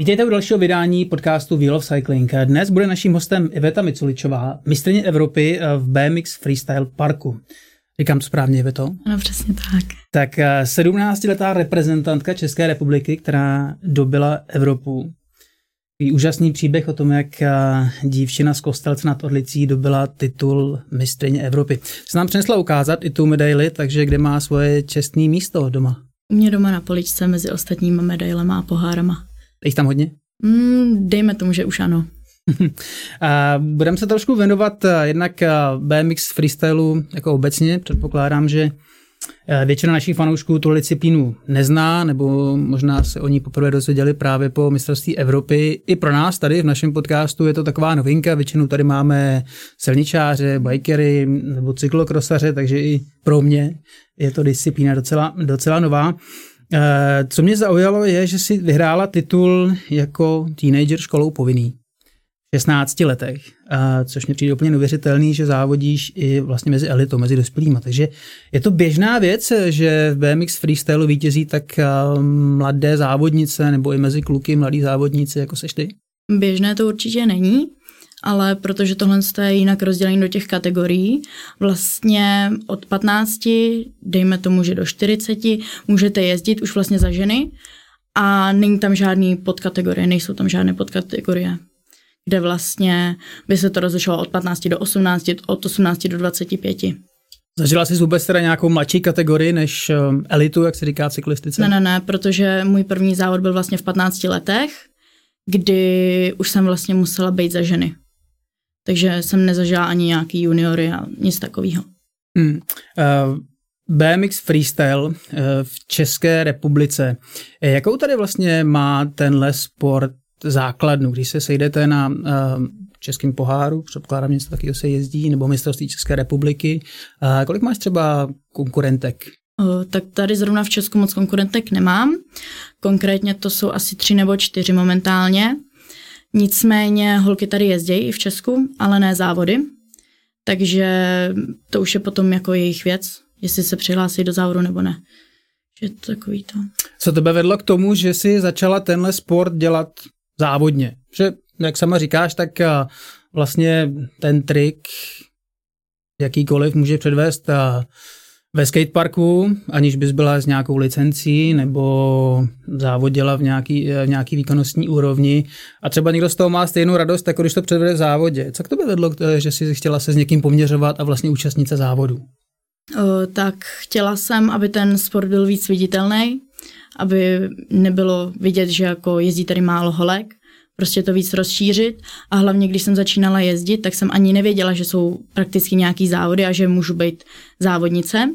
Vítejte u dalšího vydání podcastu Wheel of Cycling. Dnes bude naším hostem Iveta Miculičová, mistrně Evropy v BMX Freestyle Parku. Říkám to správně, Iveto? Ano, přesně tak. Tak 17-letá reprezentantka České republiky, která dobila Evropu. Je úžasný příběh o tom, jak dívčina z Kostelce nad Orlicí dobila titul mistrně Evropy. Se nám přinesla ukázat i tu medaili, takže kde má svoje čestné místo doma? U mě doma na poličce mezi ostatními medailema a pohárama. Je jich tam hodně? Mm, dejme tomu, že už ano. Budeme se trošku věnovat jednak BMX freestylu jako obecně. Předpokládám, že většina našich fanoušků tu disciplínu nezná, nebo možná se o ní poprvé dozvěděli právě po mistrovství Evropy. I pro nás tady v našem podcastu je to taková novinka. Většinou tady máme silničáře, bikery nebo cyklokrosaře, takže i pro mě je to disciplína docela, docela nová. Eh, co mě zaujalo je, že si vyhrála titul jako teenager školou povinný. 16 letech, eh, což mě přijde úplně neuvěřitelný, že závodíš i vlastně mezi elitou, mezi dospělými. Takže je to běžná věc, že v BMX freestylu vítězí tak eh, mladé závodnice nebo i mezi kluky mladí závodníci, jako seš ty? Běžné to určitě není ale protože tohle je jinak rozdělení do těch kategorií, vlastně od 15, dejme tomu, že do 40, můžete jezdit už vlastně za ženy a není tam žádný podkategorie, nejsou tam žádné podkategorie kde vlastně by se to rozlišovalo od 15 do 18, od 18 do 25. Zažila jsi vůbec teda nějakou mladší kategorii než um, elitu, jak se říká cyklistice? Ne, ne, ne, protože můj první závod byl vlastně v 15 letech, kdy už jsem vlastně musela být za ženy takže jsem nezažila ani nějaký juniory a nic takového. Hmm. Uh, eh, BMX Freestyle uh, v České republice. Jakou tady vlastně má tenhle sport základnu, když se sejdete na uh, českém poháru, předpokládám něco takového se jezdí, nebo mistrovství České republiky. Uh, kolik máš třeba konkurentek? Uh, tak tady zrovna v Česku moc konkurentek nemám. Konkrétně to jsou asi tři nebo čtyři momentálně. Nicméně holky tady jezdí i v Česku, ale ne závody, takže to už je potom jako jejich věc, jestli se přihlásí do závodu nebo ne. Že to takový to. Co tebe vedlo k tomu, že jsi začala tenhle sport dělat závodně? Že, jak sama říkáš, tak vlastně ten trik jakýkoliv může předvést ve skateparku, aniž bys byla s nějakou licencí nebo závodila v nějaký, v nějaký výkonnostní úrovni a třeba někdo z toho má stejnou radost, jako když to předvede v závodě. Co k tobě vedlo, že jsi chtěla se s někým poměřovat a vlastně účastnice závodu? O, tak chtěla jsem, aby ten sport byl víc viditelný, aby nebylo vidět, že jako jezdí tady málo holek, prostě to víc rozšířit a hlavně, když jsem začínala jezdit, tak jsem ani nevěděla, že jsou prakticky nějaký závody a že můžu být závodnice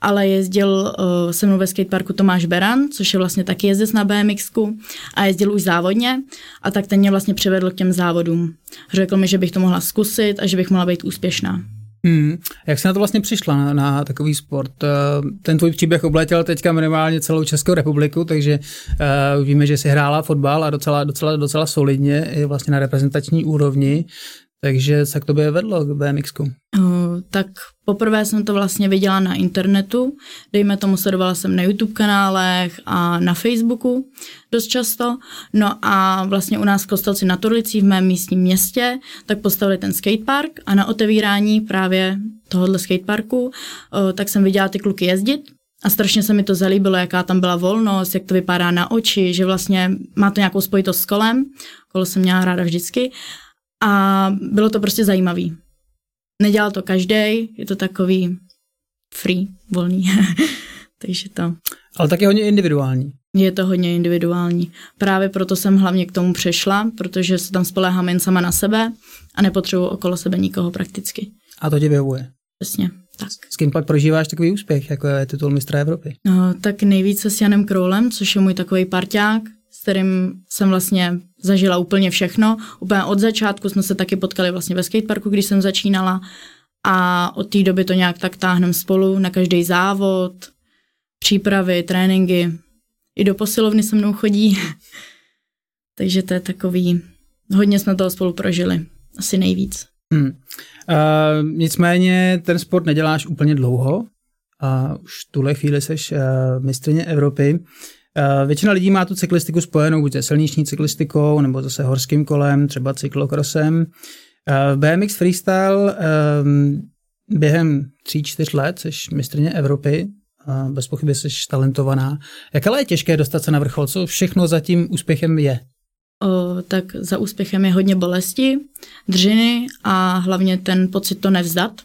ale jezdil uh, se mnou ve skateparku Tomáš Beran, což je vlastně taky jezdec na BMXku a jezdil už závodně a tak ten mě vlastně přivedl k těm závodům. Řekl mi, že bych to mohla zkusit a že bych mohla být úspěšná. Hmm. Jak jsi na to vlastně přišla, na, na takový sport? Eh, ten tvůj příběh obletěl teďka minimálně celou Českou republiku, takže uh, víme, že jsi hrála fotbal a docela, docela, docela solidně i vlastně na reprezentační úrovni. Takže se k tobě vedlo k BMXku? Uh, tak poprvé jsem to vlastně viděla na internetu, dejme tomu sledovala jsem na YouTube kanálech a na Facebooku dost často. No a vlastně u nás v Kostelci na Turlicí v mém místním městě tak postavili ten skatepark a na otevírání právě tohohle skateparku uh, tak jsem viděla ty kluky jezdit a strašně se mi to zalíbilo, jaká tam byla volnost, jak to vypadá na oči, že vlastně má to nějakou spojitost s kolem. Kolo jsem měla ráda vždycky a bylo to prostě zajímavý. Nedělal to každý, je to takový free, volný. Takže to. Ale taky hodně individuální. Je to hodně individuální. Právě proto jsem hlavně k tomu přešla, protože se tam spolehám jen sama na sebe a nepotřebuji okolo sebe nikoho prakticky. A to tě vyhovuje? Přesně, tak. S kým pak prožíváš takový úspěch, jako je titul mistra Evropy? No, tak nejvíce s Janem Kroulem, což je můj takový parťák, kterým jsem vlastně zažila úplně všechno. Úplně od začátku jsme se taky potkali vlastně ve skateparku, když jsem začínala a od té doby to nějak tak táhneme spolu na každý závod, přípravy, tréninky. I do posilovny se mnou chodí. Takže to je takový, hodně jsme toho spolu prožili, asi nejvíc. Hmm. Uh, nicméně ten sport neděláš úplně dlouho a už v tuhle chvíli seš uh, mistrně Evropy. Uh, většina lidí má tu cyklistiku spojenou buď se silniční cyklistikou, nebo zase horským kolem, třeba cyklokrosem. Uh, BMX Freestyle um, během 3-4 let jsi mistrně Evropy, bez pochyby jsi talentovaná. Jak ale je těžké dostat se na vrchol? Co všechno za tím úspěchem je? O, tak za úspěchem je hodně bolesti, dřiny a hlavně ten pocit to nevzdat.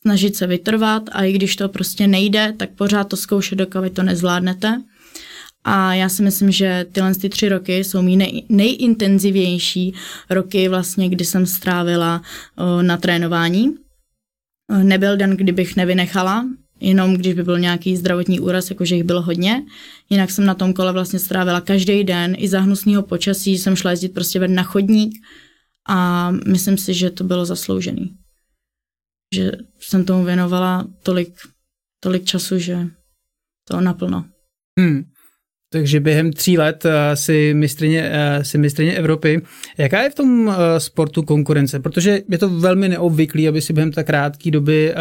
Snažit se vytrvat a i když to prostě nejde, tak pořád to zkoušet, dokud to nezvládnete. A já si myslím, že tyhle ty tři roky jsou mý nej, nejintenzivější roky, vlastně, kdy jsem strávila o, na trénování. Nebyl den, kdybych nevynechala, jenom když by byl nějaký zdravotní úraz, jakože jich bylo hodně. Jinak jsem na tom kole vlastně strávila každý den, i za hnusného počasí jsem šla jezdit prostě ven na chodník a myslím si, že to bylo zasloužený. Že jsem tomu věnovala tolik, tolik času, že to naplno. Hmm. Takže během tří let uh, si mistrině, uh, si mistrině Evropy. Jaká je v tom uh, sportu konkurence? Protože je to velmi neobvyklý, aby si během tak krátké doby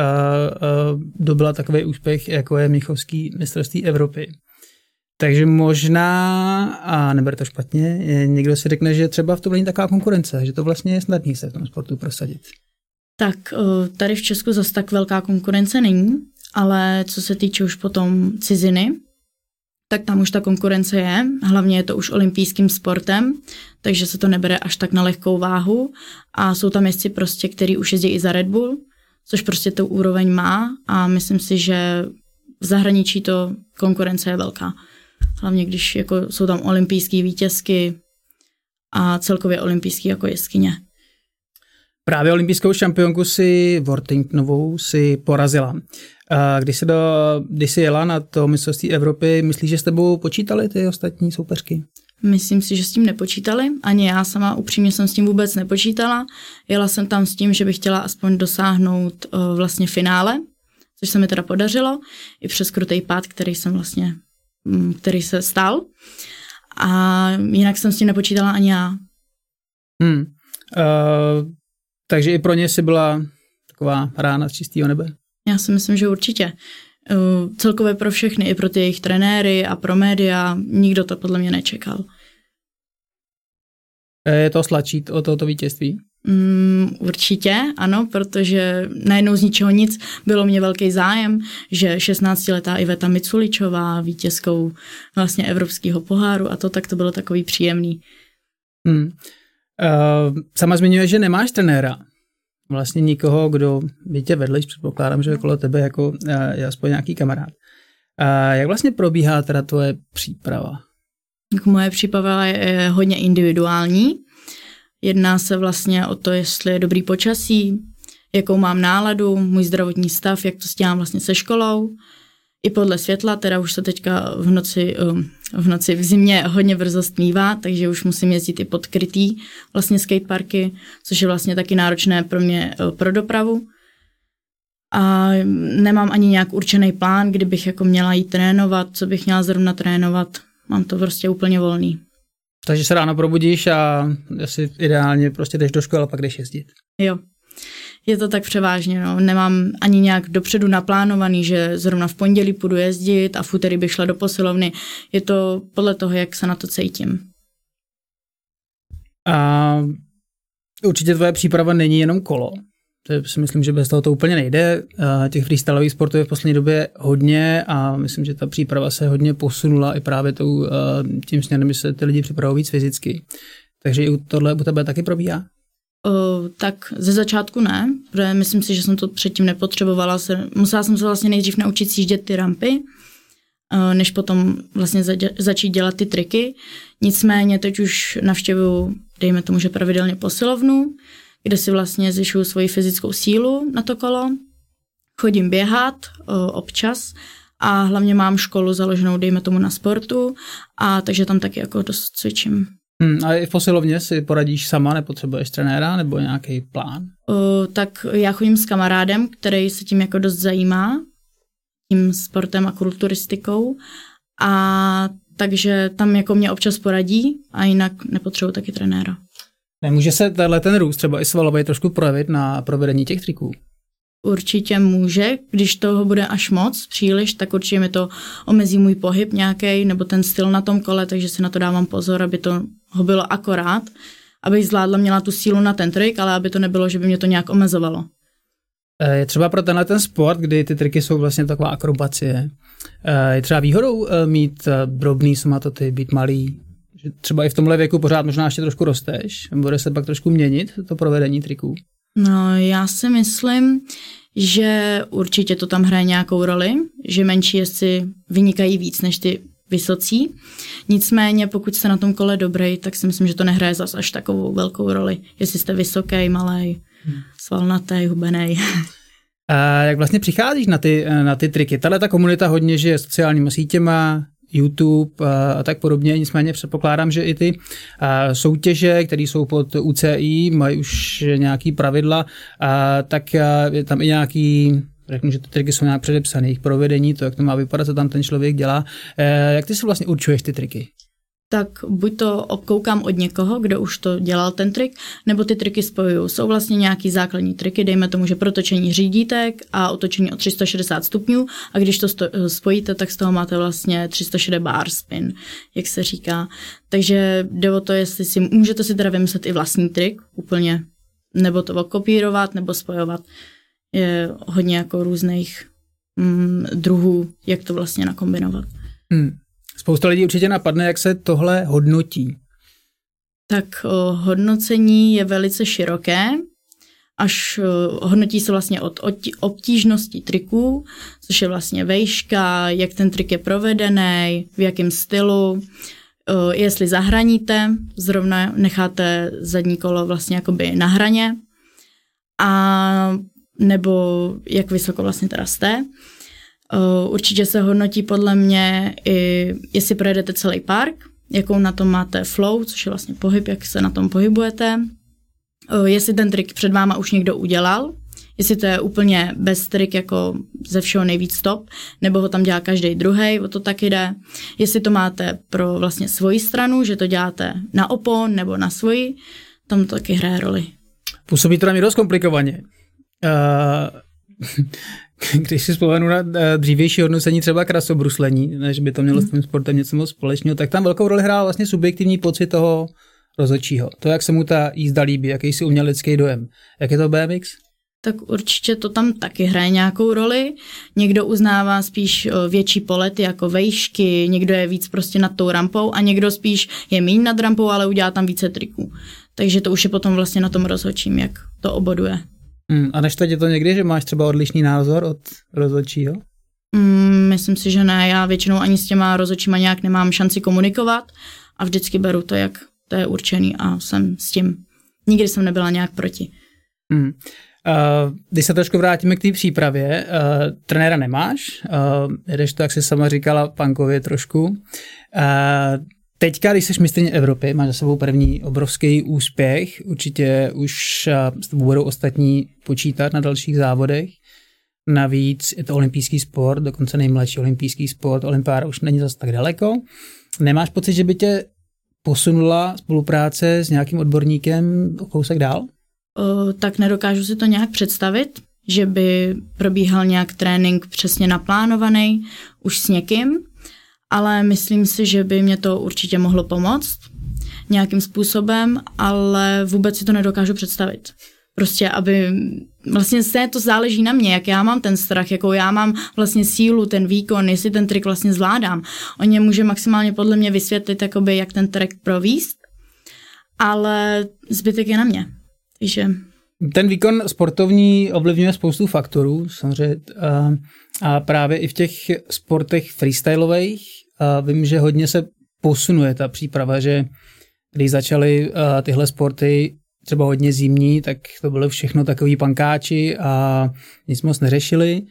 dobila takový úspěch, jako je Michovský mistrovství Evropy. Takže možná, a neber to špatně, někdo si řekne, že třeba v tom není taková konkurence, že to vlastně je snadný se v tom sportu prosadit. Tak tady v Česku zase tak velká konkurence není, ale co se týče už potom ciziny, tak tam už ta konkurence je. Hlavně je to už olympijským sportem, takže se to nebere až tak na lehkou váhu. A jsou tam jezdci prostě, který už jezdí i za Red Bull, což prostě tu úroveň má a myslím si, že v zahraničí to konkurence je velká. Hlavně když jako jsou tam olympijské vítězky a celkově olympijský jako jeskyně. Právě olympijskou šampionku si Worthingtonovou si porazila. Když jsi, do, když jsi jela na to mistrovství Evropy, myslíš, že s tebou počítali ty ostatní soupeřky? Myslím si, že s tím nepočítali. Ani já sama upřímně jsem s tím vůbec nepočítala. Jela jsem tam s tím, že bych chtěla aspoň dosáhnout uh, vlastně finále, což se mi teda podařilo, i přes krutý pád, který jsem vlastně, um, který se stal. A jinak jsem s tím nepočítala ani já. Hmm. Uh, takže i pro ně si byla taková rána z čistého nebe? Já si myslím, že určitě. Uh, celkově pro všechny, i pro ty jejich trenéry a pro média, nikdo to podle mě nečekal. Je to sladčí o tohoto vítězství? Mm, určitě, ano, protože najednou z ničeho nic bylo mě velký zájem, že 16-letá Iveta Miculičová, vítězkou vlastně Evropského poháru a to, tak to bylo takový příjemný. Hmm. Uh, sama zmiňuje, že nemáš trenéra vlastně nikoho, kdo by tě vedl, předpokládám, že okolo tebe jako eh, je aspoň nějaký kamarád. A jak vlastně probíhá teda tvoje příprava? Moje příprava je hodně individuální. Jedná se vlastně o to, jestli je dobrý počasí, jakou mám náladu, můj zdravotní stav, jak to stíhám vlastně se školou, i podle světla, teda už se teďka v noci, um, v noci v zimě hodně brzo stmívá, takže už musím jezdit i pod krytý vlastně skateparky, což je vlastně taky náročné pro mě uh, pro dopravu. A nemám ani nějak určený plán, kdybych jako měla jít trénovat, co bych měla zrovna trénovat. Mám to prostě úplně volný. Takže se ráno probudíš a asi ideálně prostě jdeš do školy a pak jdeš jezdit. Jo, je to tak převážně, no. Nemám ani nějak dopředu naplánovaný, že zrovna v pondělí půjdu jezdit a v úterý bych šla do posilovny. Je to podle toho, jak se na to cítím. A určitě tvoje příprava není jenom kolo. To si myslím, že bez toho to úplně nejde. Těch freestyleových sportů je v poslední době hodně a myslím, že ta příprava se hodně posunula i právě tou, tím směrem, že se ty lidi připravují víc fyzicky. Takže i tohle u tebe taky probíhá? Uh, tak ze začátku ne, protože myslím si, že jsem to předtím nepotřebovala. Se, musela jsem se vlastně nejdřív naučit sjíždět ty rampy, uh, než potom vlastně za, začít dělat ty triky. Nicméně teď už navštěvuju, dejme tomu, že pravidelně posilovnu, kde si vlastně zvyšuju svoji fyzickou sílu na to kolo. Chodím běhat uh, občas a hlavně mám školu založenou, dejme tomu, na sportu, a takže tam taky jako dost cvičím. Hmm, a i v posilovně si poradíš sama, nepotřebuješ trenéra nebo nějaký plán? Uh, tak já chodím s kamarádem, který se tím jako dost zajímá, tím sportem a kulturistikou a takže tam jako mě občas poradí a jinak nepotřebuji taky trenéra. Nemůže se tenhle ten růst třeba i svalový trošku projevit na provedení těch triků? Určitě může, když toho bude až moc, příliš, tak určitě mi to omezí můj pohyb nějaký nebo ten styl na tom kole, takže si na to dávám pozor, aby to ho bylo akorát, abych zvládla, měla tu sílu na ten trik, ale aby to nebylo, že by mě to nějak omezovalo. Eh, je třeba pro tenhle ten sport, kdy ty triky jsou vlastně taková akrobacie, eh, je třeba výhodou eh, mít drobný somatoty, být malý, že třeba i v tomhle věku pořád možná ještě trošku rosteš, bude se pak trošku měnit to provedení triků? No, já si myslím, že určitě to tam hraje nějakou roli, že menší jezdci vynikají víc než ty vysocí. Nicméně, pokud jste na tom kole dobrý, tak si myslím, že to nehraje zas až takovou velkou roli, jestli jste vysoký, malý, hmm. svalnatý, hubený. A jak vlastně přicházíš na ty, na ty triky? Tahle ta komunita hodně žije sociálníma sítěma, YouTube a tak podobně, nicméně předpokládám, že i ty soutěže, které jsou pod UCI, mají už nějaký pravidla, tak je tam i nějaký řeknu, že ty triky jsou nějak předepsané, jejich provedení, to, jak to má vypadat, co tam ten člověk dělá. E, jak ty si vlastně určuješ ty triky? Tak buď to obkoukám od někoho, kdo už to dělal ten trik, nebo ty triky spojuju. Jsou vlastně nějaký základní triky, dejme tomu, že protočení řídítek a otočení o 360 stupňů a když to spojíte, tak z toho máte vlastně 360 bar spin, jak se říká. Takže jde o to, jestli si můžete si teda vymyslet i vlastní trik úplně, nebo to kopírovat, nebo spojovat. Je hodně jako různých mm, druhů, jak to vlastně nakombinovat. Hmm. Spousta lidí určitě napadne, jak se tohle hodnotí. Tak o, hodnocení je velice široké, až o, hodnotí se vlastně od obtížnosti triků, což je vlastně vejška, jak ten trik je provedený, v jakém stylu, o, jestli zahraníte, zrovna necháte zadní kolo vlastně jakoby na hraně, a nebo jak vysoko vlastně teda jste. Určitě se hodnotí podle mě i, jestli projedete celý park, jakou na tom máte flow, což je vlastně pohyb, jak se na tom pohybujete, jestli ten trik před váma už někdo udělal, jestli to je úplně bez trik jako ze všeho nejvíc stop, nebo ho tam dělá každý druhý, o to taky jde. Jestli to máte pro vlastně svoji stranu, že to děláte na opon nebo na svoji, tam to taky hraje roli. Působí to na mě dost komplikovaně. Uh, když si vzpomenu na eh, dřívější hodnocení třeba krasobruslení, než by to mělo s tím sportem něco moc společného, tak tam velkou roli hrál vlastně subjektivní pocit toho rozhodčího. To, jak se mu ta jízda líbí, jaký si umělecký dojem. Jak je to BMX? tak určitě to tam taky hraje nějakou roli. Někdo uznává spíš eh, větší polety jako vejšky, někdo je víc prostě nad tou rampou a někdo spíš je méně nad rampou, ale udělá tam více triků. Takže to už je potom vlastně na tom rozhodčím, jak to oboduje. Mm, a než tě to někdy, že máš třeba odlišný názor od rozhodčího? Mm, myslím si, že ne. Já většinou ani s těma rozhodčíma nějak nemám šanci komunikovat a vždycky beru to, jak to je určený a jsem s tím. Nikdy jsem nebyla nějak proti. Mm. Uh, když se trošku vrátíme k té přípravě, uh, trenéra nemáš, uh, jedeš to, jak jsi sama říkala, pankově trošku. Uh, Teďka, když jsi mistrně Evropy, máš za sebou první obrovský úspěch, určitě už s tebou budou ostatní počítat na dalších závodech. Navíc je to olympijský sport, dokonce nejmladší olympijský sport, olympiáda už není zase tak daleko. Nemáš pocit, že by tě posunula spolupráce s nějakým odborníkem o kousek dál? O, tak nedokážu si to nějak představit, že by probíhal nějak trénink přesně naplánovaný už s někým, ale myslím si, že by mě to určitě mohlo pomoct nějakým způsobem, ale vůbec si to nedokážu představit. Prostě, aby vlastně se to záleží na mě, jak já mám ten strach, jakou já mám vlastně sílu, ten výkon, jestli ten trik vlastně zvládám. On mě může maximálně podle mě vysvětlit, jakoby, jak ten trik províst, ale zbytek je na mě. Takže... Ten výkon sportovní ovlivňuje spoustu faktorů, samozřejmě, a, a právě i v těch sportech freestyleových a vím, že hodně se posunuje ta příprava, že když začaly tyhle sporty třeba hodně zimní, tak to bylo všechno takový pankáči a nic moc neřešili.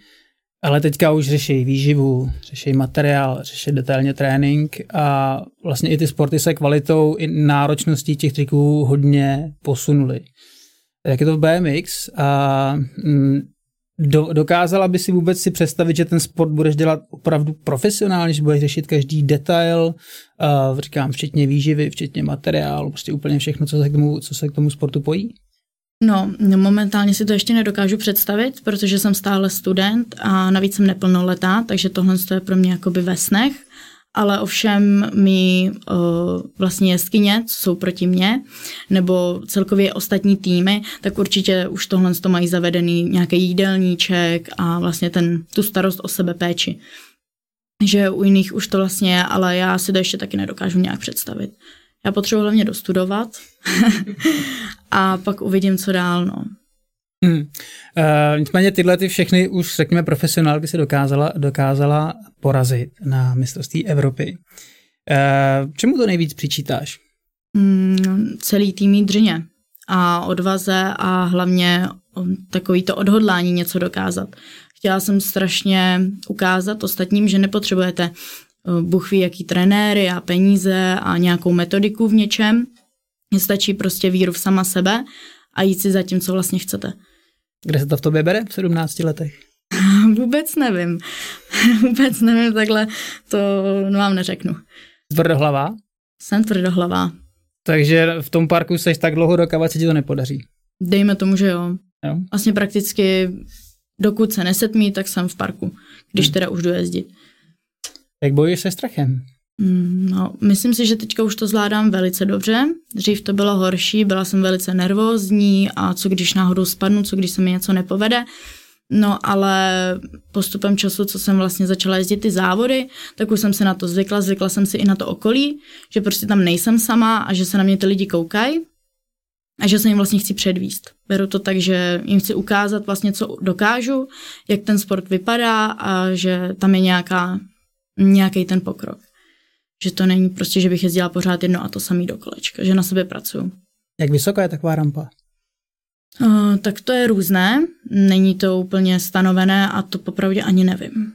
Ale teďka už řeší výživu, řeší materiál, řeší detailně trénink a vlastně i ty sporty se kvalitou i náročností těch triků hodně posunuly. Jak je to v BMX a mm, do, dokázala by si vůbec si představit, že ten sport budeš dělat opravdu profesionálně, že budeš řešit každý detail, uh, říkám, včetně výživy, včetně materiálu, prostě úplně všechno, co se k tomu, co se k tomu sportu pojí? No, momentálně si to ještě nedokážu představit, protože jsem stále student a navíc jsem neplnoletá, takže tohle je pro mě jakoby ve snech. Ale ovšem mi uh, vlastně jeskyně, co jsou proti mně, nebo celkově ostatní týmy, tak určitě už tohle to mají zavedený nějaký jídelníček a vlastně ten, tu starost o sebe péči. Že u jiných už to vlastně je, ale já si to ještě taky nedokážu nějak představit. Já potřebuji hlavně dostudovat a pak uvidím, co dál. No. Hmm. Uh, nicméně tyhle ty všechny už, řekněme, profesionálky si dokázala, dokázala porazit na mistrovství Evropy. Uh, čemu to nejvíc přičítáš? Mm, celý tým dřině a odvaze a hlavně um, takový to odhodlání něco dokázat. Chtěla jsem strašně ukázat ostatním, že nepotřebujete uh, Bůh ví, jaký trenéry a peníze a nějakou metodiku v něčem. Stačí prostě víru v sama sebe a jít si za tím, co vlastně chcete. Kde se to v tobě bere v 17 letech? Vůbec nevím. Vůbec nevím, takhle to vám neřeknu. Tvrdohlavá? Jsem tvrdohlavá. Takže v tom parku seš tak dlouho, dokud se ti to nepodaří? Dejme tomu, že jo. jo. Vlastně prakticky, dokud se nesetmí, tak jsem v parku, když hmm. teda už jdu jezdit. Jak bojuješ se strachem? Mm, no, myslím si, že teďka už to zvládám velice dobře. Dřív to bylo horší, byla jsem velice nervózní a co když náhodou spadnu, co když se mi něco nepovede. No ale postupem času, co jsem vlastně začala jezdit ty závody, tak už jsem se na to zvykla, zvykla jsem si i na to okolí, že prostě tam nejsem sama a že se na mě ty lidi koukají a že se jim vlastně chci předvíst. Beru to tak, že jim chci ukázat vlastně, co dokážu, jak ten sport vypadá a že tam je nějaká, nějaký ten pokrok. Že to není prostě, že bych jezdila pořád jedno a to samý do kolečka, že na sebe pracuju. Jak vysoká je taková rampa? Uh, tak to je různé, není to úplně stanovené a to popravdě ani nevím.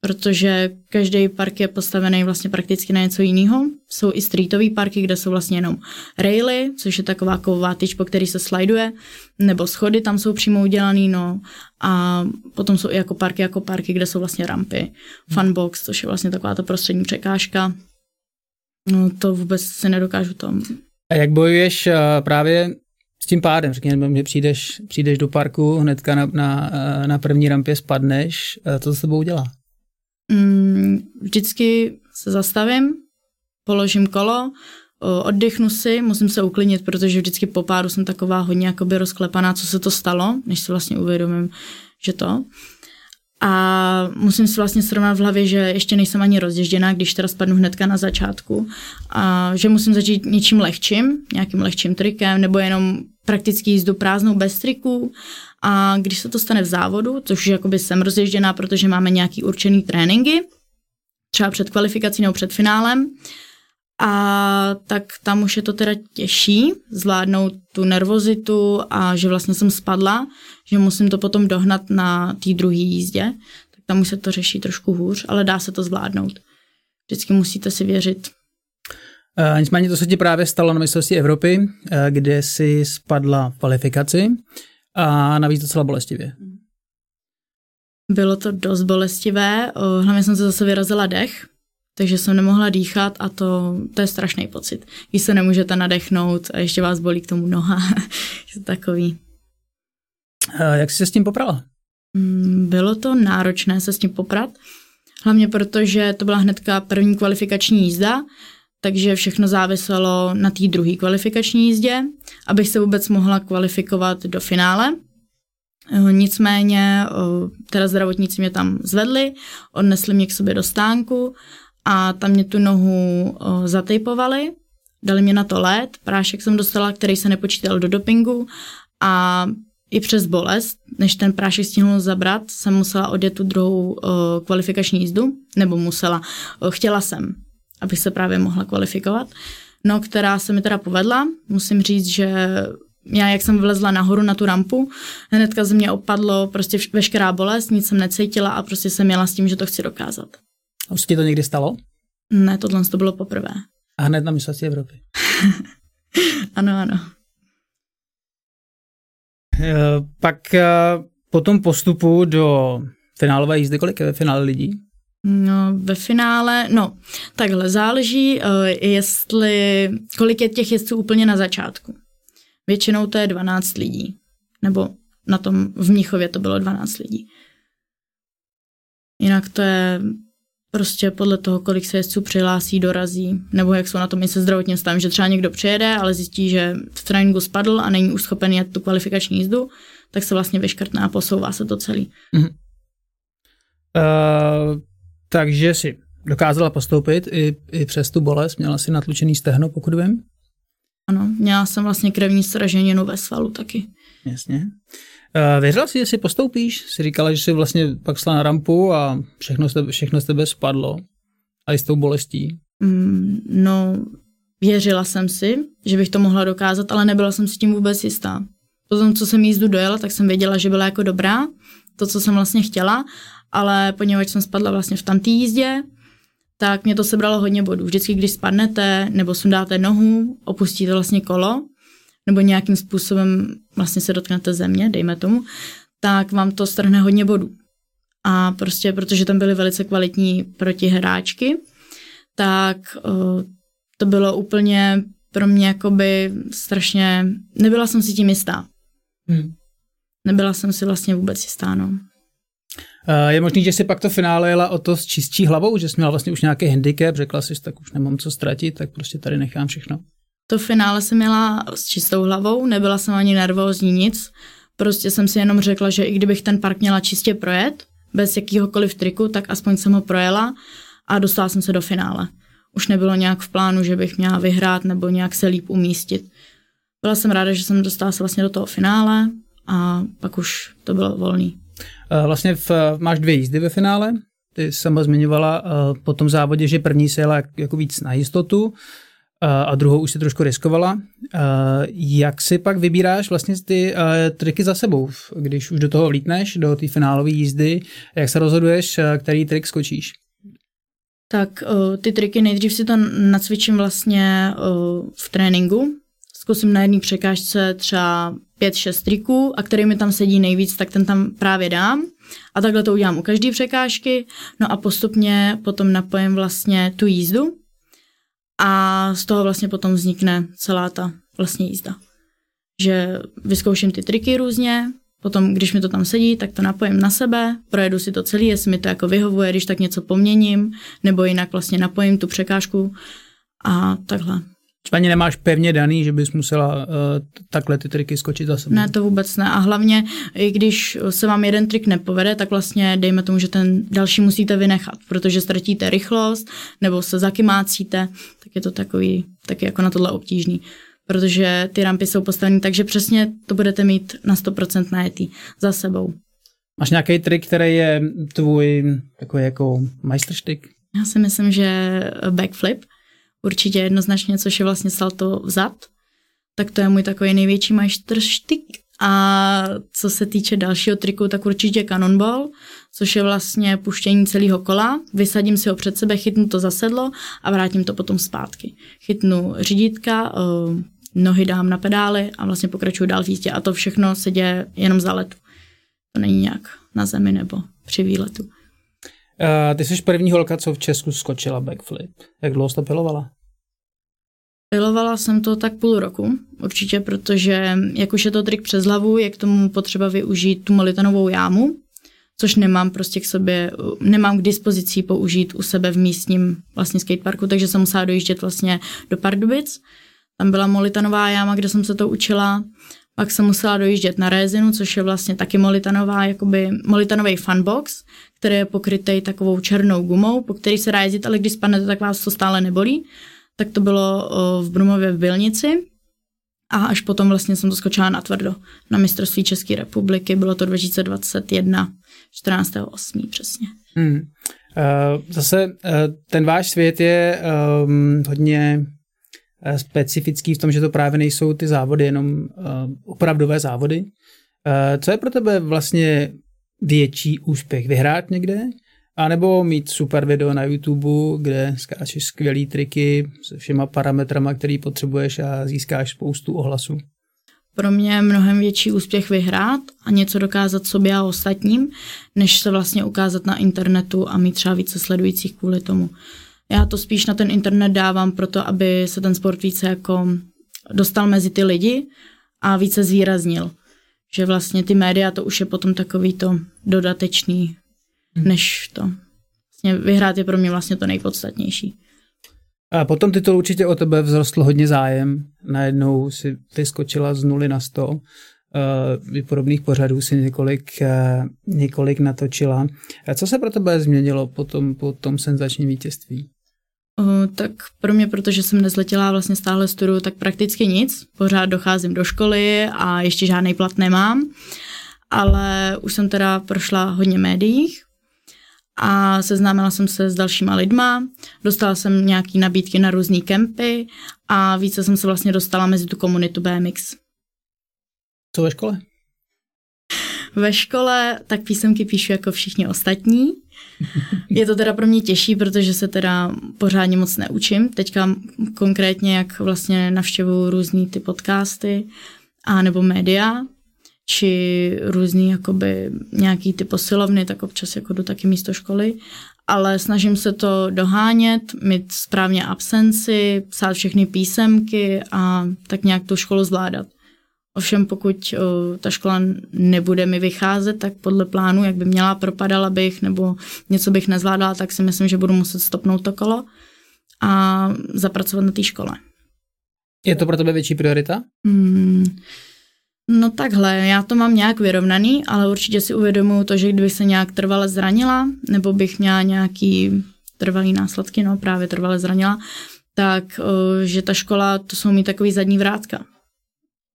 Protože každý park je postavený vlastně prakticky na něco jiného. Jsou i streetové parky, kde jsou vlastně jenom raily, což je taková kovová tyč, po který se slajduje, nebo schody tam jsou přímo udělaný, no. A potom jsou i jako parky, jako parky, kde jsou vlastně rampy. Funbox, což je vlastně taková ta prostřední překážka. No to vůbec si nedokážu tam. A jak bojuješ uh, právě s tím pádem? Řekněme, že přijdeš, přijdeš do parku, hnedka na, na, uh, na první rampě spadneš, uh, co s tebou udělá? Mm, vždycky se zastavím, položím kolo, oddechnu si, musím se uklidnit, protože vždycky po páru jsem taková hodně jakoby rozklepaná, co se to stalo, než si vlastně uvědomím, že to. A musím si vlastně srovnat v hlavě, že ještě nejsem ani rozježděná, když teda spadnu hnedka na začátku. A že musím začít něčím lehčím, nějakým lehčím trikem, nebo jenom prakticky jízdu prázdnou bez triků. A když se to stane v závodu, což jakoby jsem rozježděná, protože máme nějaký určený tréninky, třeba před kvalifikací nebo před finálem, a tak tam už je to teda těžší zvládnout tu nervozitu a že vlastně jsem spadla, že musím to potom dohnat na té druhé jízdě, tak tam už se to řeší trošku hůř, ale dá se to zvládnout. Vždycky musíte si věřit. Uh, nicméně to se ti právě stalo na mistrovství Evropy, uh, kde si spadla v kvalifikaci a navíc docela bolestivě. Bylo to dost bolestivé, hlavně jsem se zase vyrazila dech, takže jsem nemohla dýchat a to, to je strašný pocit. Když se nemůžete nadechnout a ještě vás bolí k tomu noha, je to takový. Jak jsi se s tím poprala? Mm, bylo to náročné se s tím poprat, hlavně protože to byla hnedka první kvalifikační jízda, takže všechno záviselo na té druhé kvalifikační jízdě, abych se vůbec mohla kvalifikovat do finále. Nicméně, teda zdravotníci mě tam zvedli, odnesli mě k sobě do stánku a tam mě tu nohu o, zatejpovali, dali mě na to led, prášek jsem dostala, který se nepočítal do dopingu a i přes bolest, než ten prášek stihnul zabrat, jsem musela odjet tu druhou o, kvalifikační jízdu, nebo musela, o, chtěla jsem, abych se právě mohla kvalifikovat, no která se mi teda povedla, musím říct, že já, jak jsem vlezla nahoru na tu rampu, hnedka ze mě opadlo prostě veškerá bolest, nic jsem necítila a prostě jsem měla s tím, že to chci dokázat. Už se ti to někdy stalo? Ne, tohle to bylo poprvé. A hned na mistrovství Evropy. ano, ano. Eh, pak eh, po tom postupu do finálové jízdy, kolik je ve finále lidí? No, ve finále, no, takhle, záleží, eh, jestli, kolik je těch jezdců úplně na začátku. Většinou to je 12 lidí. nebo na tom v Mnichově to bylo 12 lidí. Jinak to je prostě podle toho, kolik se jezdců přihlásí, dorazí, nebo jak jsou na tom i se zdravotním stavem, že třeba někdo přijede, ale zjistí, že v tréninku spadl a není už schopen jet tu kvalifikační jízdu, tak se vlastně vyškrtne a posouvá se to celý. Mm-hmm. Uh, takže si dokázala postoupit i, i přes tu bolest, měla si natlučený stehno, pokud vím? Ano, měla jsem vlastně krevní sraženinu ve svalu taky. Jasně. Věřila jsi, že si postoupíš? Jsi říkala, že jsi vlastně pak šla na rampu a všechno z tebe, všechno z tebe spadlo. A i s tou bolestí. Mm, no, věřila jsem si, že bych to mohla dokázat, ale nebyla jsem si tím vůbec jistá. Potom, co jsem jízdu dojela, tak jsem věděla, že byla jako dobrá, to, co jsem vlastně chtěla, ale poněvadž jsem spadla vlastně v tamtý jízdě, tak mě to sebralo hodně bodů. Vždycky, když spadnete nebo sundáte nohu, opustíte vlastně kolo, nebo nějakým způsobem vlastně se dotknete země, dejme tomu, tak vám to strhne hodně bodů. A prostě, protože tam byly velice kvalitní protihráčky, tak uh, to bylo úplně pro mě jakoby strašně, nebyla jsem si tím jistá. Hmm. Nebyla jsem si vlastně vůbec jistá, no. Je možný, že si pak to finále jela o to s čistší hlavou, že jsi měla vlastně už nějaký handicap, řekla jsi, tak už nemám co ztratit, tak prostě tady nechám všechno. To finále jsem měla s čistou hlavou, nebyla jsem ani nervózní nic, prostě jsem si jenom řekla, že i kdybych ten park měla čistě projet, bez jakýhokoliv triku, tak aspoň jsem ho projela a dostala jsem se do finále. Už nebylo nějak v plánu, že bych měla vyhrát nebo nějak se líp umístit. Byla jsem ráda, že jsem dostala se vlastně do toho finále a pak už to bylo volný. Vlastně v, máš dvě jízdy ve finále. Ty sama zmiňovala po tom závodě, že první se jela jako víc na jistotu a druhou už si trošku riskovala. Jak si pak vybíráš vlastně ty triky za sebou, když už do toho vlítneš, do té finálové jízdy, jak se rozhoduješ, který trik skočíš? Tak ty triky nejdřív si to nacvičím vlastně v tréninku. Zkusím na jedné překážce třeba 5-6 triků a který mi tam sedí nejvíc, tak ten tam právě dám. A takhle to udělám u každé překážky. No a postupně potom napojím vlastně tu jízdu a z toho vlastně potom vznikne celá ta vlastně jízda. Že vyzkouším ty triky různě, potom, když mi to tam sedí, tak to napojím na sebe, projedu si to celý, jestli mi to jako vyhovuje, když tak něco poměním, nebo jinak vlastně napojím tu překážku a takhle. Ani nemáš pevně daný, že bys musela uh, takhle ty triky skočit za sebou. Ne, to vůbec ne. A hlavně, i když se vám jeden trik nepovede, tak vlastně dejme tomu, že ten další musíte vynechat, protože ztratíte rychlost nebo se zakymácíte, tak je to takový, taky jako na tohle obtížný. Protože ty rampy jsou postaveny tak, že přesně to budete mít na 100% najetý za sebou. Máš nějaký trik, který je tvůj takový jako majstrštyk? Já si myslím, že backflip, určitě jednoznačně, což je vlastně salto vzad, tak to je můj takový největší majstrštyk. A co se týče dalšího triku, tak určitě cannonball, což je vlastně puštění celého kola. Vysadím si ho před sebe, chytnu to za sedlo a vrátím to potom zpátky. Chytnu řídítka, eh, nohy dám na pedály a vlastně pokračuju dál v jízdě. A to všechno se děje jenom za letu. To není nějak na zemi nebo při výletu. Uh, ty jsi první holka, co v Česku skočila backflip. Jak dlouho jsi to pilovala? Pilovala jsem to tak půl roku, určitě, protože jak už je to trik přes hlavu, je k tomu potřeba využít tu molitanovou jámu, což nemám prostě k sobě, nemám k dispozici použít u sebe v místním vlastně skateparku, takže jsem musela dojíždět vlastně do Pardubic. Tam byla molitanová jáma, kde jsem se to učila. Pak jsem musela dojíždět na rézinu, což je vlastně taky molitanová, jakoby molitanový funbox, který je pokrytý takovou černou gumou, po který se dá jezdit, ale když spadnete, tak vás to stále nebolí tak to bylo v Brumově v Bilnici. A až potom vlastně jsem to skočila na tvrdo na mistrovství České republiky. Bylo to 2021, 14.8. přesně. Hmm. Uh, zase uh, ten váš svět je um, hodně specifický v tom, že to právě nejsou ty závody, jenom opravdové závody. Co je pro tebe vlastně větší úspěch? Vyhrát někde a nebo mít super video na YouTube, kde skáčeš skvělý triky se všema parametrama, který potřebuješ a získáš spoustu ohlasů. Pro mě je mnohem větší úspěch vyhrát a něco dokázat sobě a ostatním, než se vlastně ukázat na internetu a mít třeba více sledujících kvůli tomu. Já to spíš na ten internet dávám proto, aby se ten sport více jako dostal mezi ty lidi a více zvýraznil Že vlastně ty média to už je potom takový to dodatečný. Než to. Vlastně vyhrát je pro mě vlastně to nejpodstatnější. A potom titul určitě o tebe vzrostl hodně zájem. Najednou si vyskočila z nuly na sto. Uh, podobných pořadů si několik, uh, několik natočila. A co se pro tebe změnilo po tom, po tom senzačním vítězství? Uh, tak pro mě, protože jsem nezletěla vlastně stále studu, tak prakticky nic. Pořád docházím do školy a ještě žádný plat nemám. Ale už jsem teda prošla hodně médiích a seznámila jsem se s dalšíma lidma, dostala jsem nějaký nabídky na různé kempy a více jsem se vlastně dostala mezi tu komunitu BMX. Co ve škole? Ve škole tak písemky píšu jako všichni ostatní. Je to teda pro mě těžší, protože se teda pořádně moc neučím. Teďka konkrétně, jak vlastně navštěvuju různý ty podcasty a nebo média, či různý jakoby nějaký ty posilovny, tak občas jako jdu taky místo školy, ale snažím se to dohánět, mít správně absenci, psát všechny písemky a tak nějak tu školu zvládat. Ovšem pokud o, ta škola nebude mi vycházet, tak podle plánu, jak by měla, propadala bych nebo něco bych nezvládala, tak si myslím, že budu muset stopnout to kolo a zapracovat na té škole. Je to pro tebe větší priorita? Hmm, No takhle, já to mám nějak vyrovnaný, ale určitě si uvědomuji to, že kdybych se nějak trvale zranila, nebo bych měla nějaký trvalý následky, no právě trvale zranila, tak že ta škola, to jsou mi takový zadní vrátka.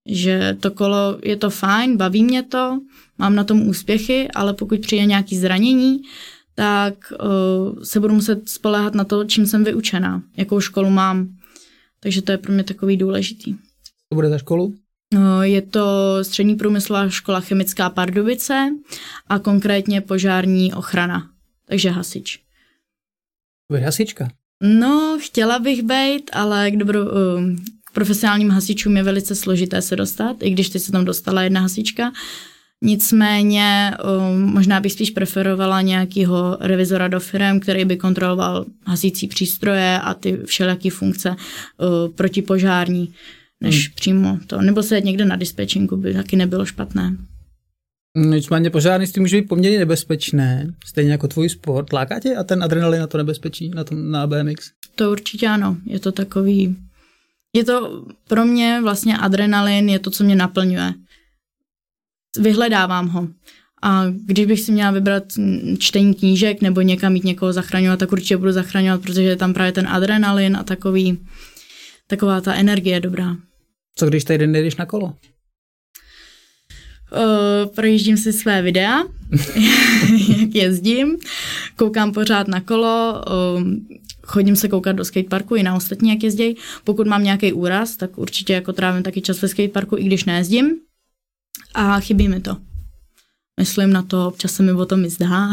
Že to kolo je to fajn, baví mě to, mám na tom úspěchy, ale pokud přijde nějaký zranění, tak se budu muset spolehat na to, čím jsem vyučená, jakou školu mám. Takže to je pro mě takový důležitý. To bude za školu? No, je to střední průmyslová škola chemická Pardubice a konkrétně požární ochrana, takže hasič. Bude hasička? No, chtěla bych být, ale k, dobro, um, k profesionálním hasičům je velice složité se dostat, i když teď se tam dostala jedna hasička. Nicméně um, možná bych spíš preferovala nějakého revizora do firm, který by kontroloval hasící přístroje a ty všelijaké funkce uh, protipožární než hmm. přímo to. Nebo se někde na dispečinku by taky nebylo špatné. Nicméně požárnictví může být poměrně nebezpečné, stejně jako tvůj sport. Láká tě a ten adrenalin na to nebezpečí, na, tom, na BMX? To určitě ano. Je to takový... Je to pro mě vlastně adrenalin, je to, co mě naplňuje. Vyhledávám ho. A když bych si měla vybrat čtení knížek nebo někam mít někoho zachraňovat, tak určitě budu zachraňovat, protože je tam právě ten adrenalin a takový, taková ta energie dobrá. Co když tady nejdeš na kolo? Uh, projíždím si své videa, jak jezdím, koukám pořád na kolo, uh, chodím se koukat do skateparku i na ostatní, jak jezdí. Pokud mám nějaký úraz, tak určitě jako trávím taky čas ve skateparku, i když nejezdím. A chybí mi to. Myslím na to, občas se mi o tom zdá,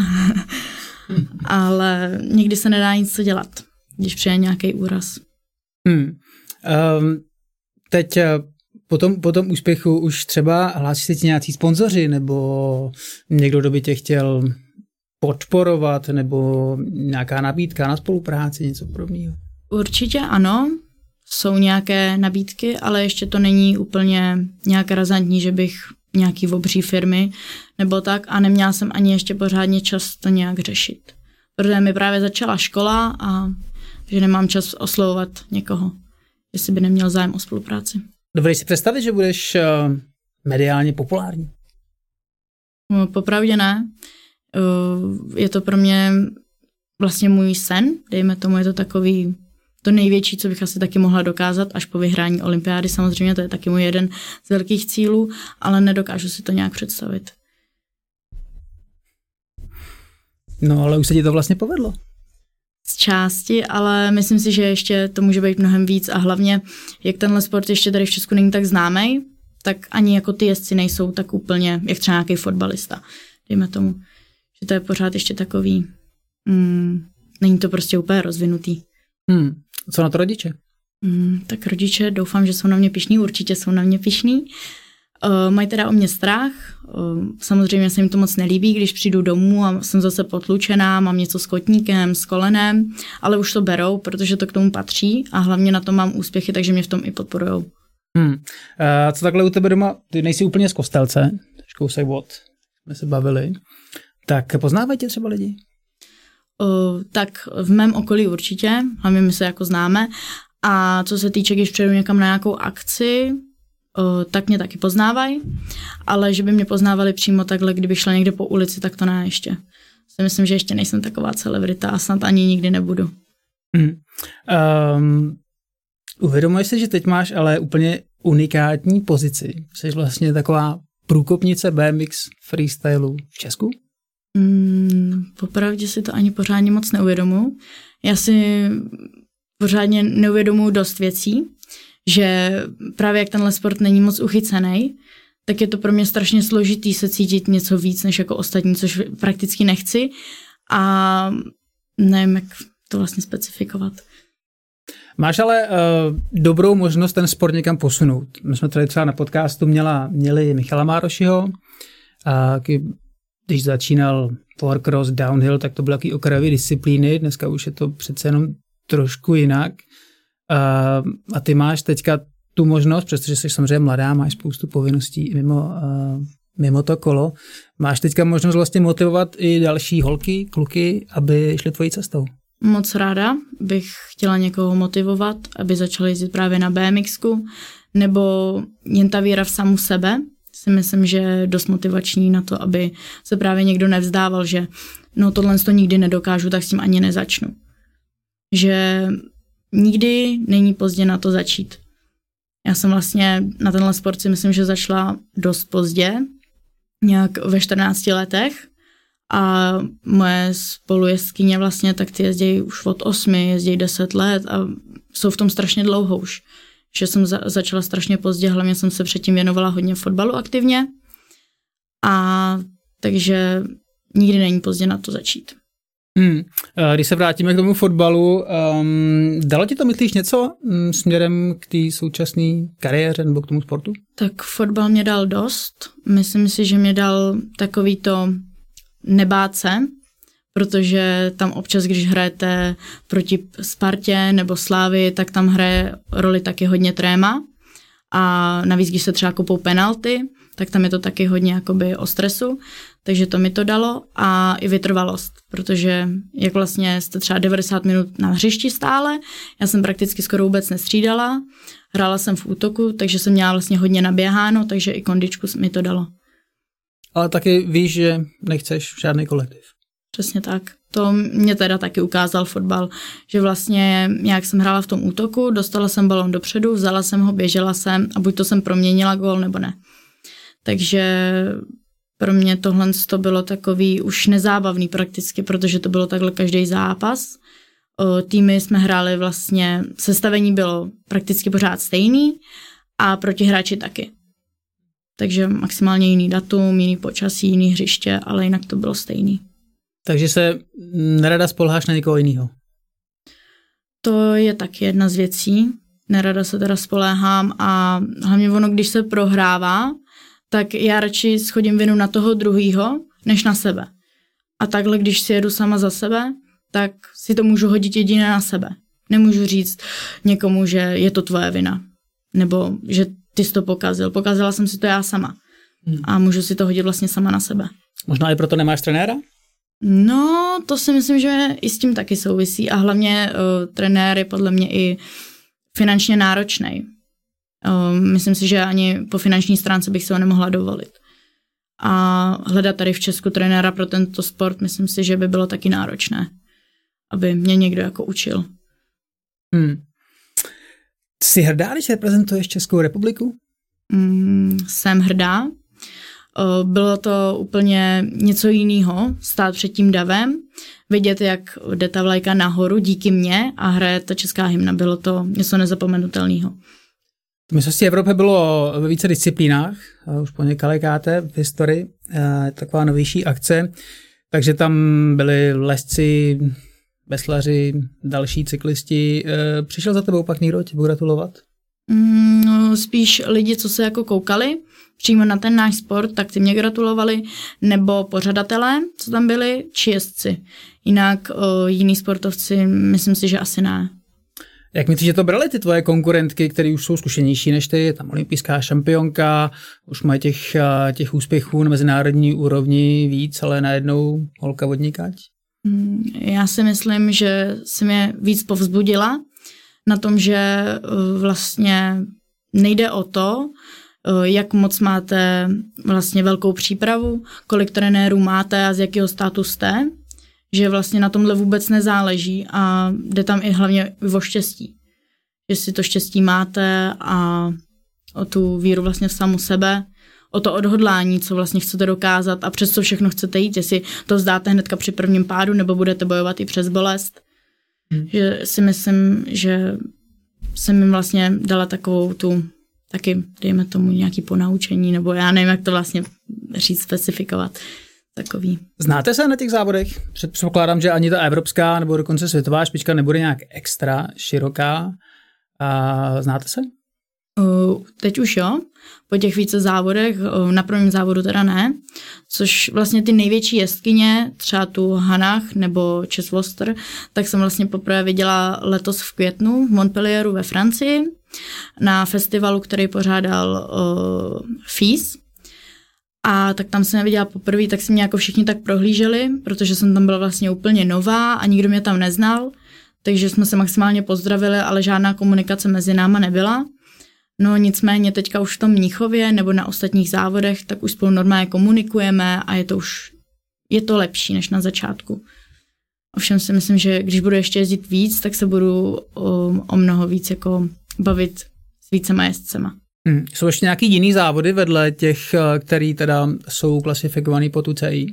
ale nikdy se nedá nic co dělat, když přijde nějaký úraz. Hmm. Um, teď eh, po tom, po tom úspěchu už třeba hlásí se ti nějací sponzoři nebo někdo, kdo by tě chtěl podporovat nebo nějaká nabídka na spolupráci, něco podobného? Určitě ano, jsou nějaké nabídky, ale ještě to není úplně nějak razantní, že bych nějaký obří firmy nebo tak a neměla jsem ani ještě pořádně čas to nějak řešit. Protože mi právě začala škola a že nemám čas oslovovat někoho jestli by neměl zájem o spolupráci. Dovedeš si představit, že budeš uh, mediálně populární? No, popravdě ne. Uh, je to pro mě vlastně můj sen, dejme tomu, je to takový to největší, co bych asi taky mohla dokázat, až po vyhrání olympiády. Samozřejmě to je taky můj jeden z velkých cílů, ale nedokážu si to nějak představit. No, ale už se ti to vlastně povedlo z části, ale myslím si, že ještě to může být mnohem víc a hlavně, jak tenhle sport ještě tady v Česku není tak známý, tak ani jako ty jezdci nejsou tak úplně, jak třeba nějaký fotbalista, dejme tomu. Že to je pořád ještě takový, mm, není to prostě úplně rozvinutý. Hmm. Co na to rodiče? Mm, tak rodiče doufám, že jsou na mě pišní, určitě jsou na mě pišní. Uh, mají teda o mě strach, uh, samozřejmě se jim to moc nelíbí, když přijdu domů a jsem zase potlučená, mám něco s kotníkem, s kolenem, ale už to berou, protože to k tomu patří a hlavně na to mám úspěchy, takže mě v tom i podporujou. Hmm. Uh, co takhle u tebe doma, ty nejsi úplně z Kostelce, kousek od, jsme se bavili. Tak poznávají tě třeba lidi? O, tak v mém okolí určitě, hlavně my se jako známe. A co se týče, když přijedu někam na nějakou akci, tak mě taky poznávají, ale že by mě poznávali přímo takhle, kdyby šla někde po ulici, tak to ne ještě. Si myslím, že ještě nejsem taková celebrita a snad ani nikdy nebudu. Mm. Um, uvědomuješ si, že teď máš ale úplně unikátní pozici. Jsi vlastně taková průkopnice BMX freestylu v Česku? Mm, popravdě si to ani pořádně moc neuvědomu. Já si pořádně neuvědomuji dost věcí, že právě jak tenhle sport není moc uchycený, tak je to pro mě strašně složitý se cítit něco víc než jako ostatní, což prakticky nechci a nevím, jak to vlastně specifikovat. Máš ale uh, dobrou možnost ten sport někam posunout. My jsme tady třeba na podcastu měla, měli Michala Márošiho, uh, když začínal Cross downhill, tak to byly takový okrajové disciplíny, dneska už je to přece jenom trošku jinak. Uh, a ty máš teďka tu možnost, přestože jsi samozřejmě mladá, máš spoustu povinností mimo, uh, mimo to kolo, máš teďka možnost vlastně motivovat i další holky, kluky, aby šli tvojí cestou. Moc ráda bych chtěla někoho motivovat, aby začali jezdit právě na BMXku, nebo jen ta víra v samu sebe, si myslím, že je dost motivační na to, aby se právě někdo nevzdával, že no tohle to nikdy nedokážu, tak s tím ani nezačnu. Že nikdy není pozdě na to začít. Já jsem vlastně na tenhle sport si myslím, že začala dost pozdě, nějak ve 14 letech a moje spolujezdkyně vlastně tak ty jezdí už od 8, jezdí 10 let a jsou v tom strašně dlouho už že jsem za, začala strašně pozdě, hlavně jsem se předtím věnovala hodně fotbalu aktivně a takže nikdy není pozdě na to začít. Hmm. Když se vrátíme k tomu fotbalu, um, dalo ti to, myslíš, něco um, směrem k té současné kariéře nebo k tomu sportu? Tak fotbal mě dal dost. Myslím si, že mě dal takový to nebát se, protože tam občas, když hrajete proti Spartě nebo Slávy, tak tam hraje roli taky hodně tréma a navíc, když se třeba kupou penalty, tak tam je to taky hodně jakoby o stresu, takže to mi to dalo a i vytrvalost, protože jak vlastně jste třeba 90 minut na hřišti stále, já jsem prakticky skoro vůbec nestřídala, hrála jsem v útoku, takže jsem měla vlastně hodně naběháno, takže i kondičku mi to dalo. Ale taky víš, že nechceš žádný kolektiv. Přesně tak. To mě teda taky ukázal fotbal, že vlastně jak jsem hrála v tom útoku, dostala jsem balon dopředu, vzala jsem ho, běžela jsem a buď to jsem proměnila gól nebo ne. Takže pro mě tohle to bylo takový už nezábavný prakticky, protože to bylo takhle každý zápas. O, týmy jsme hráli vlastně, sestavení bylo prakticky pořád stejný a proti hráči taky. Takže maximálně jiný datum, jiný počasí, jiný hřiště, ale jinak to bylo stejný. Takže se nerada spolháš na někoho jiného? To je taky jedna z věcí. Nerada se teda spoléhám a hlavně ono, když se prohrává, tak já radši schodím vinu na toho druhýho, než na sebe. A takhle, když si jedu sama za sebe, tak si to můžu hodit jedině na sebe. Nemůžu říct někomu, že je to tvoje vina. Nebo že ty jsi to pokazil. Pokazila jsem si to já sama. Hmm. A můžu si to hodit vlastně sama na sebe. Možná i proto nemáš trenéra? No, to si myslím, že i s tím taky souvisí a hlavně uh, trenér je podle mě i finančně náročný. Uh, myslím si, že ani po finanční stránce bych se ho nemohla dovolit. A hledat tady v Česku trenéra pro tento sport, myslím si, že by bylo taky náročné, aby mě někdo jako učil. Hmm. Jsi hrdá, když reprezentuješ Českou republiku? Mm, jsem hrdá, bylo to úplně něco jiného, stát před tím davem, vidět, jak jde ta vlajka nahoru díky mně a hraje ta česká hymna. Bylo to něco nezapomenutelného. Mistrovství Evropy bylo ve více disciplínách, už po několikáté v historii, taková novější akce, takže tam byli lesci, veslaři, další cyklisti. E, přišel za tebou pak někdo tě gratulovat? Mm, no, spíš lidi, co se jako koukali, přímo na ten náš sport, tak ty mě gratulovali, nebo pořadatelé, co tam byli, či jezdci. Jinak o, jiní sportovci, myslím si, že asi ne. Jak myslíš, že to brali ty tvoje konkurentky, které už jsou zkušenější než ty, tam olympijská šampionka, už mají těch, těch úspěchů na mezinárodní úrovni víc, ale najednou holka vodníkáč? Mm, já si myslím, že si mě víc povzbudila na tom, že vlastně nejde o to, jak moc máte vlastně velkou přípravu, kolik trenérů máte a z jakého státu jste, že vlastně na tomhle vůbec nezáleží a jde tam i hlavně o štěstí. Že si to štěstí máte a o tu víru vlastně v samu sebe, o to odhodlání, co vlastně chcete dokázat a přes co všechno chcete jít, jestli to zdáte hnedka při prvním pádu nebo budete bojovat i přes bolest. Hmm. Že si myslím, že jsem jim vlastně dala takovou tu taky, dejme tomu nějaký ponaučení, nebo já nevím, jak to vlastně říct, specifikovat takový. Znáte se na těch závodech? Předpokládám, že ani ta evropská nebo dokonce světová špička nebude nějak extra široká. A znáte se? Uh, teď už jo, po těch více závodech, uh, na prvním závodu teda ne, což vlastně ty největší jeskyně, třeba tu Hanach nebo Cheswoster, tak jsem vlastně poprvé viděla letos v květnu v Montpellieru ve Francii na festivalu, který pořádal uh, FIS, a tak tam jsem neviděla poprvé, tak si mě jako všichni tak prohlíželi, protože jsem tam byla vlastně úplně nová a nikdo mě tam neznal, takže jsme se maximálně pozdravili, ale žádná komunikace mezi náma nebyla. No nicméně teďka už v tom Mnichově nebo na ostatních závodech, tak už spolu normálně komunikujeme a je to už, je to lepší než na začátku. Ovšem si myslím, že když budu ještě jezdit víc, tak se budu o, o mnoho víc jako bavit s vícema jezdcema. Hmm. Jsou ještě nějaký jiný závody vedle těch, eh, který teda jsou klasifikovaný po tu CI?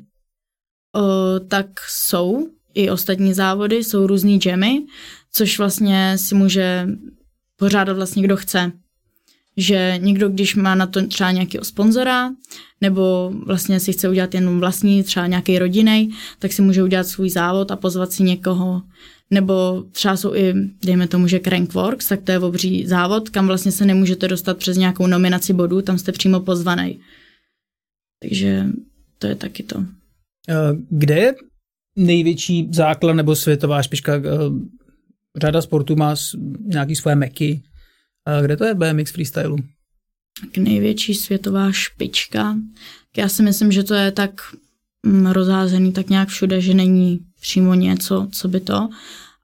O, tak jsou i ostatní závody, jsou různý jammy, což vlastně si může pořádat vlastně kdo chce. Že někdo, když má na to třeba nějakého sponzora, nebo vlastně si chce udělat jenom vlastní, třeba nějaký rodinej, tak si může udělat svůj závod a pozvat si někoho, nebo třeba jsou i, dejme tomu, že Crankworks, tak to je obří závod, kam vlastně se nemůžete dostat přes nějakou nominaci bodů, tam jste přímo pozvaný. Takže to je taky to. Eh, kde je největší základ nebo světová špička? Eh, řada sportů má nějaký svoje meky. Eh, kde to je BMX freestylu? Tak největší světová špička. Já si myslím, že to je tak mm, rozházený tak nějak všude, že není přímo něco, co by to,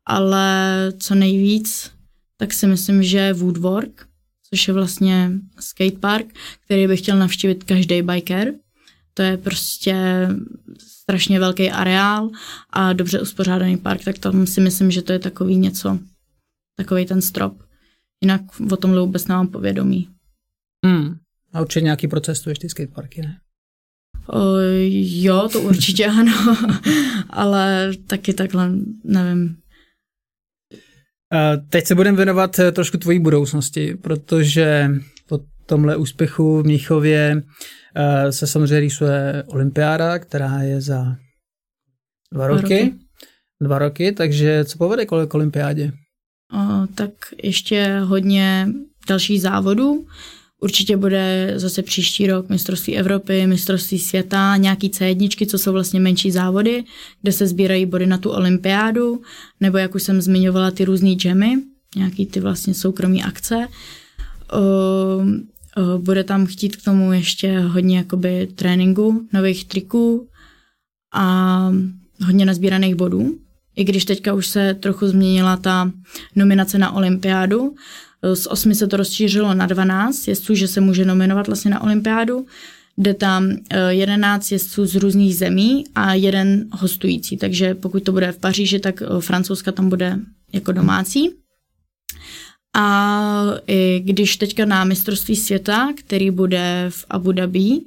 ale co nejvíc, tak si myslím, že Woodwork, což je vlastně skatepark, který by chtěl navštívit každý biker. To je prostě strašně velký areál a dobře uspořádaný park, tak tam si myslím, že to je takový něco, takový ten strop. Jinak o tomhle vůbec nemám povědomí. Hmm. A určitě nějaký proces tu ještě skateparky, ne? O, jo, to určitě ano, ale taky takhle, nevím. Teď se budeme věnovat eh, trošku tvojí budoucnosti, protože po tomhle úspěchu v Mnichově eh, se samozřejmě rýsuje olympiáda, která je za dva roky. Dva roky, dva roky takže co povede k olympiádě? Tak ještě hodně dalších závodů. Určitě bude zase příští rok mistrovství Evropy, mistrovství světa, nějaký C1, co jsou vlastně menší závody, kde se sbírají body na tu olympiádu, nebo jak už jsem zmiňovala, ty různé jammy, nějaký ty vlastně soukromí akce. bude tam chtít k tomu ještě hodně jakoby tréninku, nových triků a hodně nazbíraných bodů. I když teďka už se trochu změnila ta nominace na olympiádu, z osmi se to rozšířilo na 12 jezdců, že se může nominovat vlastně na olympiádu. Jde tam 11 eh, jezdců z různých zemí a jeden hostující. Takže pokud to bude v Paříži, tak eh, francouzska tam bude jako domácí. A i když teďka na mistrovství světa, který bude v Abu Dhabi,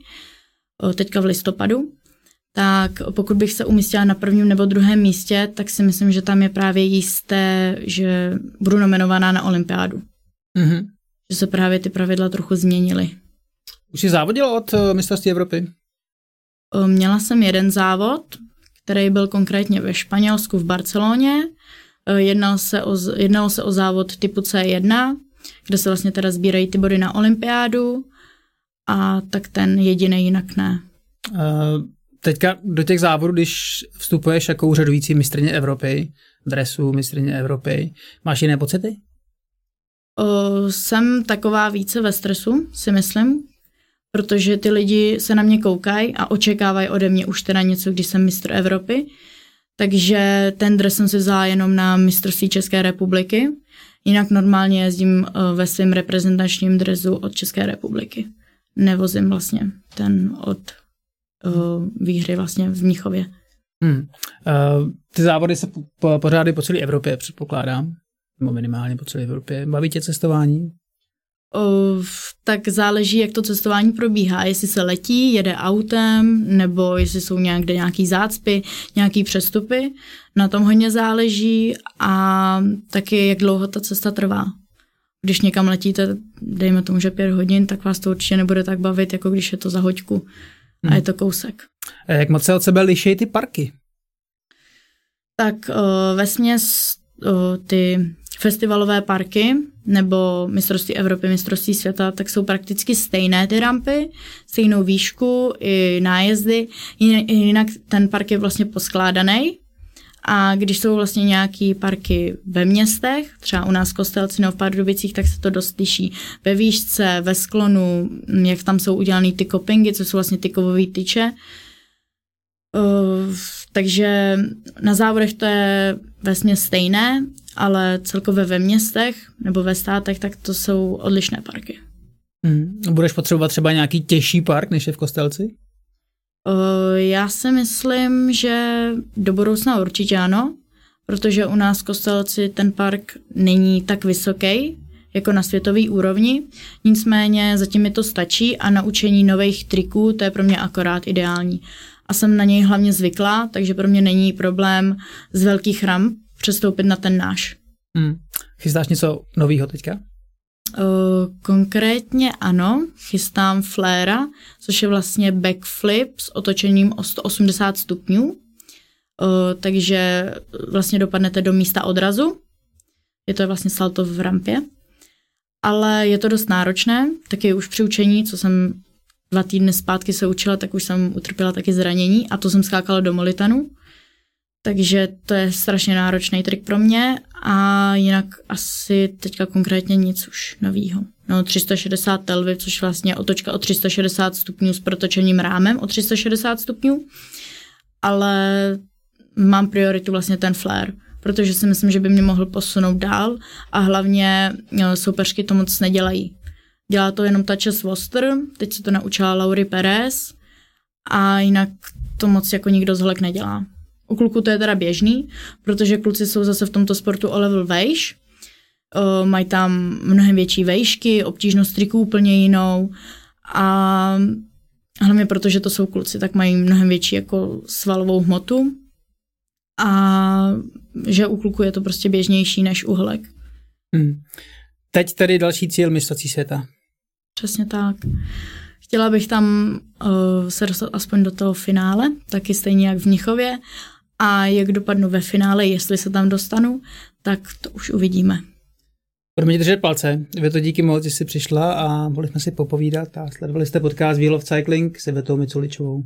teďka v listopadu, tak pokud bych se umístila na prvním nebo druhém místě, tak si myslím, že tam je právě jisté, že budu nominovaná na olympiádu. Mm-hmm. Že se právě ty pravidla trochu změnily. Už jsi závodila od uh, mistrovství Evropy? Měla jsem jeden závod, který byl konkrétně ve Španělsku v Barceloně. Jednal se o, jednalo se o závod typu C1, kde se vlastně teda sbírají ty body na olympiádu a tak ten jediný jinak ne. Uh, teďka do těch závodů, když vstupuješ jako úřadující mistrně Evropy, dresu mistrně Evropy, máš jiné pocity? O, jsem taková více ve stresu, si myslím, protože ty lidi se na mě koukají a očekávají ode mě už teda něco, když jsem mistr Evropy. Takže ten dres jsem si vzala jenom na mistrovství České republiky. Jinak normálně jezdím ve svém reprezentačním dresu od České republiky. Nevozím vlastně ten od uh, výhry vlastně v Mnichově. Hmm. Uh, ty závody se po, pořády po celé Evropě, předpokládám, nebo minimálně po celé Evropě. Baví tě cestování? Uh, tak záleží, jak to cestování probíhá. Jestli se letí, jede autem, nebo jestli jsou někde nějaký zácpy, nějaký přestupy. Na tom hodně záleží a taky, jak dlouho ta cesta trvá. Když někam letíte, dejme tomu, že pět hodin, tak vás to určitě nebude tak bavit, jako když je to za hoďku a hmm. je to kousek. A jak moc se od sebe liší ty parky? Tak uh, ve směs uh, ty festivalové parky nebo mistrovství Evropy, mistrovství světa, tak jsou prakticky stejné ty rampy, stejnou výšku i nájezdy, jinak ten park je vlastně poskládaný a když jsou vlastně nějaký parky ve městech, třeba u nás v Kostelci nebo v Pardubicích, tak se to dost liší. Ve výšce, ve sklonu, jak tam jsou udělané ty kopingy, co jsou vlastně ty kovové tyče. Uh, takže na závodech to je vlastně stejné, ale celkově ve městech nebo ve státech, tak to jsou odlišné parky. Hmm. Budeš potřebovat třeba nějaký těžší park, než je v Kostelci? Uh, já si myslím, že do budoucna určitě ano, protože u nás v Kostelci ten park není tak vysoký, jako na světové úrovni. Nicméně zatím mi to stačí a naučení nových triků, to je pro mě akorát ideální. A jsem na něj hlavně zvyklá, takže pro mě není problém z velkých ramp přestoupit na ten náš. Hmm. Chystáš něco nového teďka? Uh, konkrétně ano, chystám fléra, což je vlastně backflip s otočením o 180 stupňů, uh, takže vlastně dopadnete do místa odrazu. Je to vlastně salto v rampě. Ale je to dost náročné, taky už při učení, co jsem dva týdny zpátky se učila, tak už jsem utrpěla taky zranění a to jsem skákala do molitanu. Takže to je strašně náročný trik pro mě a jinak asi teďka konkrétně nic už novýho. No 360 telvy, což vlastně otočka o 360 stupňů s protočeným rámem o 360 stupňů, ale mám prioritu vlastně ten flare, protože si myslím, že by mě mohl posunout dál a hlavně no, soupeřky to moc nedělají. Dělá to jenom ta Chess Woster, teď se to naučila Laurie Perez a jinak to moc jako nikdo z nedělá. U kluku to je teda běžný, protože kluci jsou zase v tomto sportu o level vejš, uh, mají tam mnohem větší vejšky, obtížnost triků úplně jinou a hlavně protože to jsou kluci, tak mají mnohem větší jako svalovou hmotu a že u kluku je to prostě běžnější než u holek. Hmm. Teď tedy další cíl mistrovství světa. Přesně tak. Chtěla bych tam uh, se dostat aspoň do toho finále, taky stejně jak v Mnichově a jak dopadnu ve finále, jestli se tam dostanu, tak to už uvidíme. Budeme držet palce. Vy to díky moc, že jsi přišla a mohli jsme si popovídat a sledovali jste podcast Wheel of Cycling s Evetou Miculičovou.